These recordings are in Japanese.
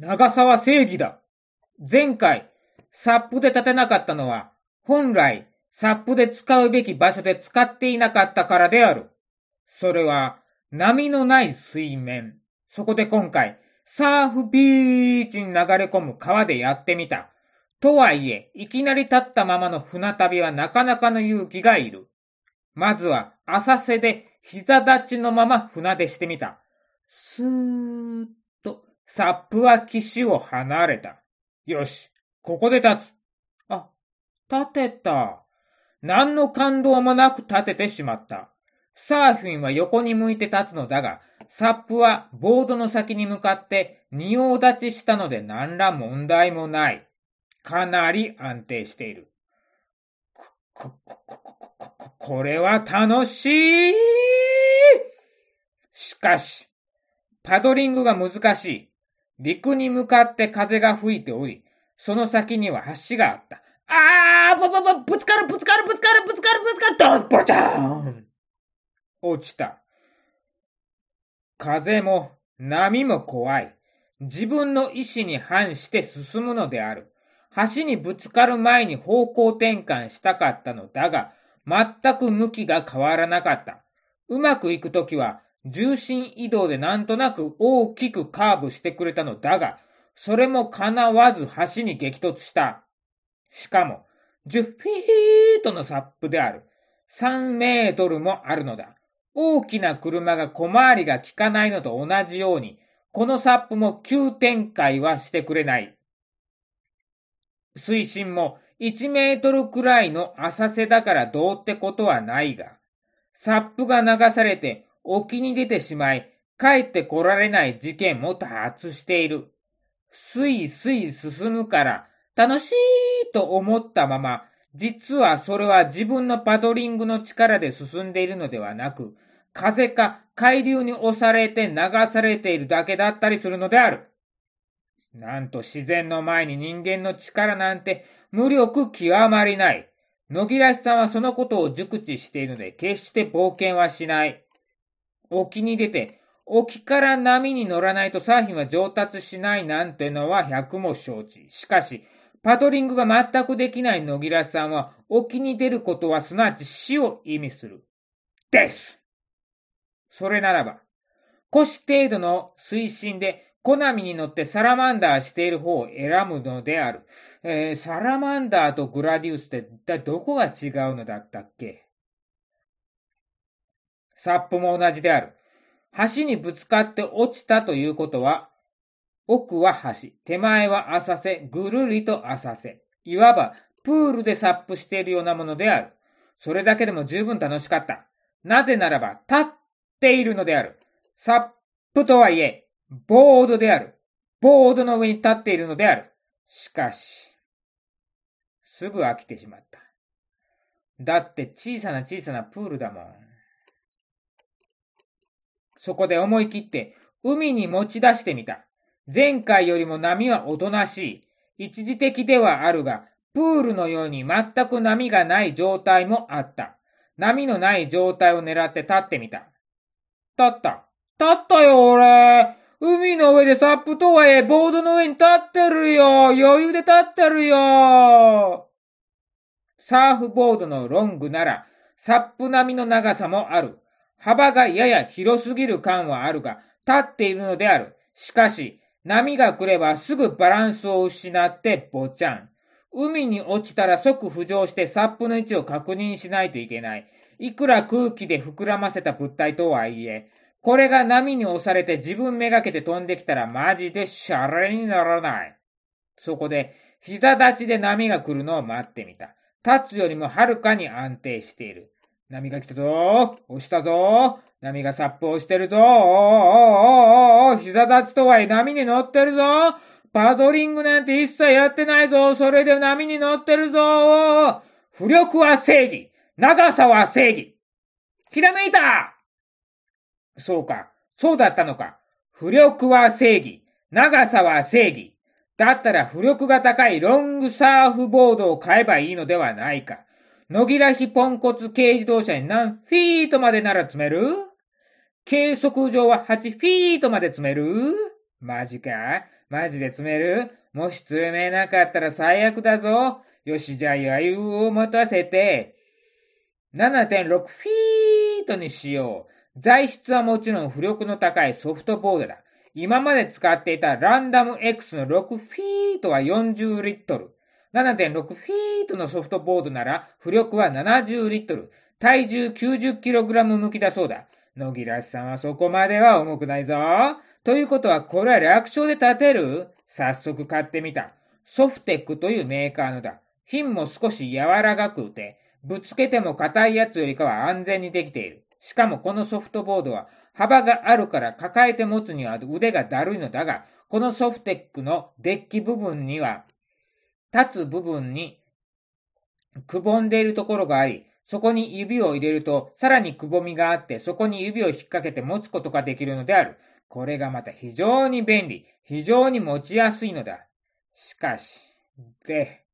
長さは正義だ。前回、サップで立てなかったのは、本来、サップで使うべき場所で使っていなかったからである。それは、波のない水面。そこで今回、サーフビーチに流れ込む川でやってみた。とはいえ、いきなり立ったままの船旅はなかなかの勇気がいる。まずは、浅瀬で膝立ちのまま船出してみた。スーッ、サップは岸を離れた。よし、ここで立つ。あ、立てた。何の感動もなく立ててしまった。サーフィンは横に向いて立つのだが、サップはボードの先に向かって仁王立ちしたので何ら問題もない。かなり安定している。こ、こ、こ、こ、こ、これは楽しいしかし、パドリングが難しい。陸に向かって風が吹いており、その先には橋があった。あー、ばばば、ぶつかる、ぶつかる、ぶつかる、ぶつかる、ぶつかる、ドン、ボチャーン落ちた。風も波も怖い。自分の意志に反して進むのである。橋にぶつかる前に方向転換したかったのだが、全く向きが変わらなかった。うまくいくときは、重心移動でなんとなく大きくカーブしてくれたのだが、それも叶わず橋に激突した。しかも、10フィートのサップである。3メートルもあるのだ。大きな車が小回りが効かないのと同じように、このサップも急展開はしてくれない。水深も1メートルくらいの浅瀬だからどうってことはないが、サップが流されて沖に出てしまい、帰って来られない事件も多発している。すいすい進むから楽しいと思ったまま、実はそれは自分のパドリングの力で進んでいるのではなく、風か海流に押されて流されているだけだったりするのである。なんと自然の前に人間の力なんて無力極まりない。野木らしさんはそのことを熟知しているので決して冒険はしない。沖に出て、沖から波に乗らないとサーフィンは上達しないなんてのは百も承知。しかし、パドリングが全くできない野木らさんは沖に出ることはすなわち死を意味する。です。それならば、腰程度の推進でコナミに乗ってサラマンダーしている方を選ぶのである。えー、サラマンダーとグラディウスって一体どこが違うのだったっけ？サップも同じである。橋にぶつかって落ちたということは、奥は橋、手前は浅瀬、ぐるりと浅瀬。いわば、プールでサップしているようなものである。それだけでも十分楽しかった。なぜならば、立っているのである。サップとはいえ、ボードである。ボードの上に立っているのである。しかし、すぐ飽きてしまった。だって小さな小さなプールだもん。そこで思い切って海に持ち出してみた。前回よりも波はおとなしい。一時的ではあるが、プールのように全く波がない状態もあった。波のない状態を狙って立ってみた。立った。立ったよ、俺。海の上でサップとはいえ、ボードの上に立ってるよ余裕で立ってるよサーフボードのロングなら、サップ並みの長さもある。幅がやや広すぎる感はあるが、立っているのである。しかし、波が来ればすぐバランスを失ってぼちゃん。海に落ちたら即浮上してサップの位置を確認しないといけない。いくら空気で膨らませた物体とはいえ、これが波に押されて自分めがけて飛んできたらマジでシャレにならない。そこで、膝立ちで波が来るのを待ってみた。立つよりもはるかに安定している。波が来たぞ押したぞ波がサップをしてるぞおーおーおーお膝立ちとはいえ波に乗ってるぞパドリングなんて一切やってないぞそれで波に乗ってるぞ浮力は正義長さは正義ひらめいたそうか。そうだったのか。浮力は正義。長さは正義。だったら浮力が高いロングサーフボードを買えばいいのではないか。野木らひポンコツ軽自動車に何フィートまでなら積める？計測上は8フィートまで積める？マジか？マジで詰める？もし詰めなかったら最悪だぞ。よし、じゃあ余裕を持たせて、7.6フィートにしよう。材質はもちろん浮力の高いソフトボードだ。今まで使っていたランダム X の6フィートは40リットル。7.6フィートのソフトボードなら浮力は70リットル。体重 90kg 向きだそうだ。野木らしさんはそこまでは重くないぞ。ということはこれは略称で立てる？早速買ってみた。ソフテックというメーカーのだ。品も少し柔らかくて、ぶつけても硬いやつよりかは安全にできている。しかもこのソフトボードは幅があるから抱えて持つには腕がだるいのだが、このソフテックのデッキ部分には、立つ部分にくぼんでいるところがあり、そこに指を入れると、さらにくぼみがあって、そこに指を引っ掛けて持つことができるのである。これがまた非常に便利、非常に持ちやすいのだ。しかし、で、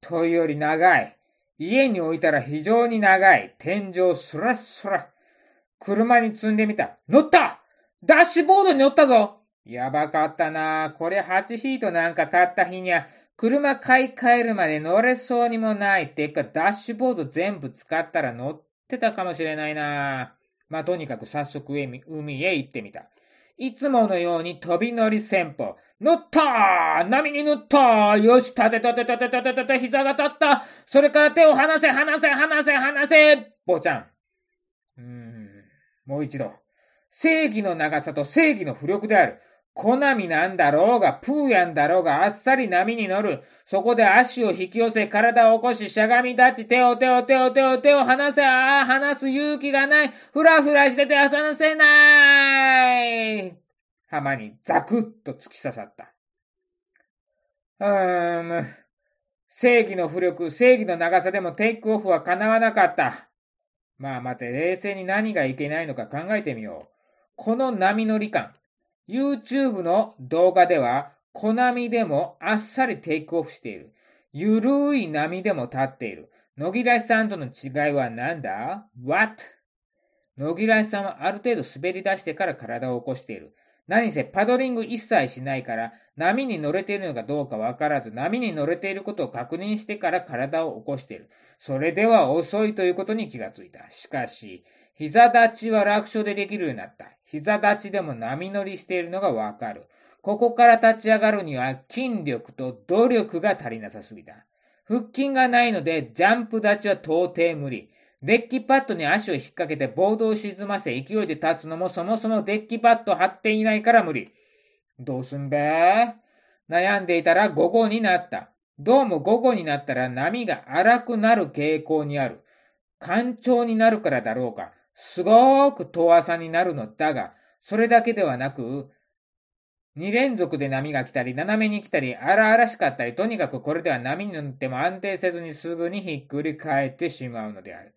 というより長い。家に置いたら非常に長い。天井スラスラ。車に積んでみた。乗ったダッシュボードに乗ったぞやばかったなこれ8ヒートなんか買った日には、車買い替えるまで乗れそうにもない。ってか、ダッシュボード全部使ったら乗ってたかもしれないなまあ、とにかく早速海へ行ってみた。いつものように飛び乗り戦法。乗った波に乗ったよし、立て立て立て立て立て、膝が立ったそれから手を離せ離せ離せ離せ坊ちゃん。うーん、もう一度。正義の長さと正義の浮力である。コナミなんだろうが、プーヤンだろうが、あっさり波に乗る。そこで足を引き寄せ、体を起こし、しゃがみ立ち、手を手を手を手を手を離せ、ああ、離す勇気がない。ふらふらして手を離せない浜にザクッと突き刺さった。うーん、正義の浮力、正義の長さでもテイクオフは叶わなかった。まあ待て、冷静に何がいけないのか考えてみよう。この波乗り感。YouTube の動画では、コナミでもあっさりテイクオフしている。ゆるい波でも立っている。野木らさんとの違いは何だ ?What? 野木らさんはある程度滑り出してから体を起こしている。何せパドリング一切しないから、波に乗れているのかどうかわからず、波に乗れていることを確認してから体を起こしている。それでは遅いということに気がついた。しかし、膝立ちは楽勝でできるようになった。膝立ちでも波乗りしているのがわかる。ここから立ち上がるには筋力と努力が足りなさすぎだ。腹筋がないのでジャンプ立ちは到底無理。デッキパッドに足を引っ掛けてボードを沈ませ勢いで立つのもそもそもデッキパッド張っていないから無理。どうすんべ悩んでいたら午後になった。どうも午後になったら波が荒くなる傾向にある。干潮になるからだろうか。すごーく遠浅になるのだが、それだけではなく、2連続で波が来たり、斜めに来たり、荒々しかったり、とにかくこれでは波に乗っても安定せずにすぐにひっくり返ってしまうのである。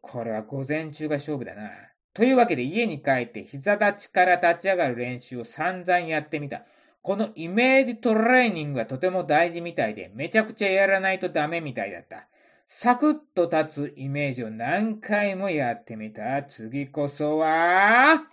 これは午前中が勝負だな。というわけで家に帰って膝立ちから立ち上がる練習を散々やってみた。このイメージトレーニングがとても大事みたいで、めちゃくちゃやらないとダメみたいだった。サクッと立つイメージを何回もやってみた。次こそは、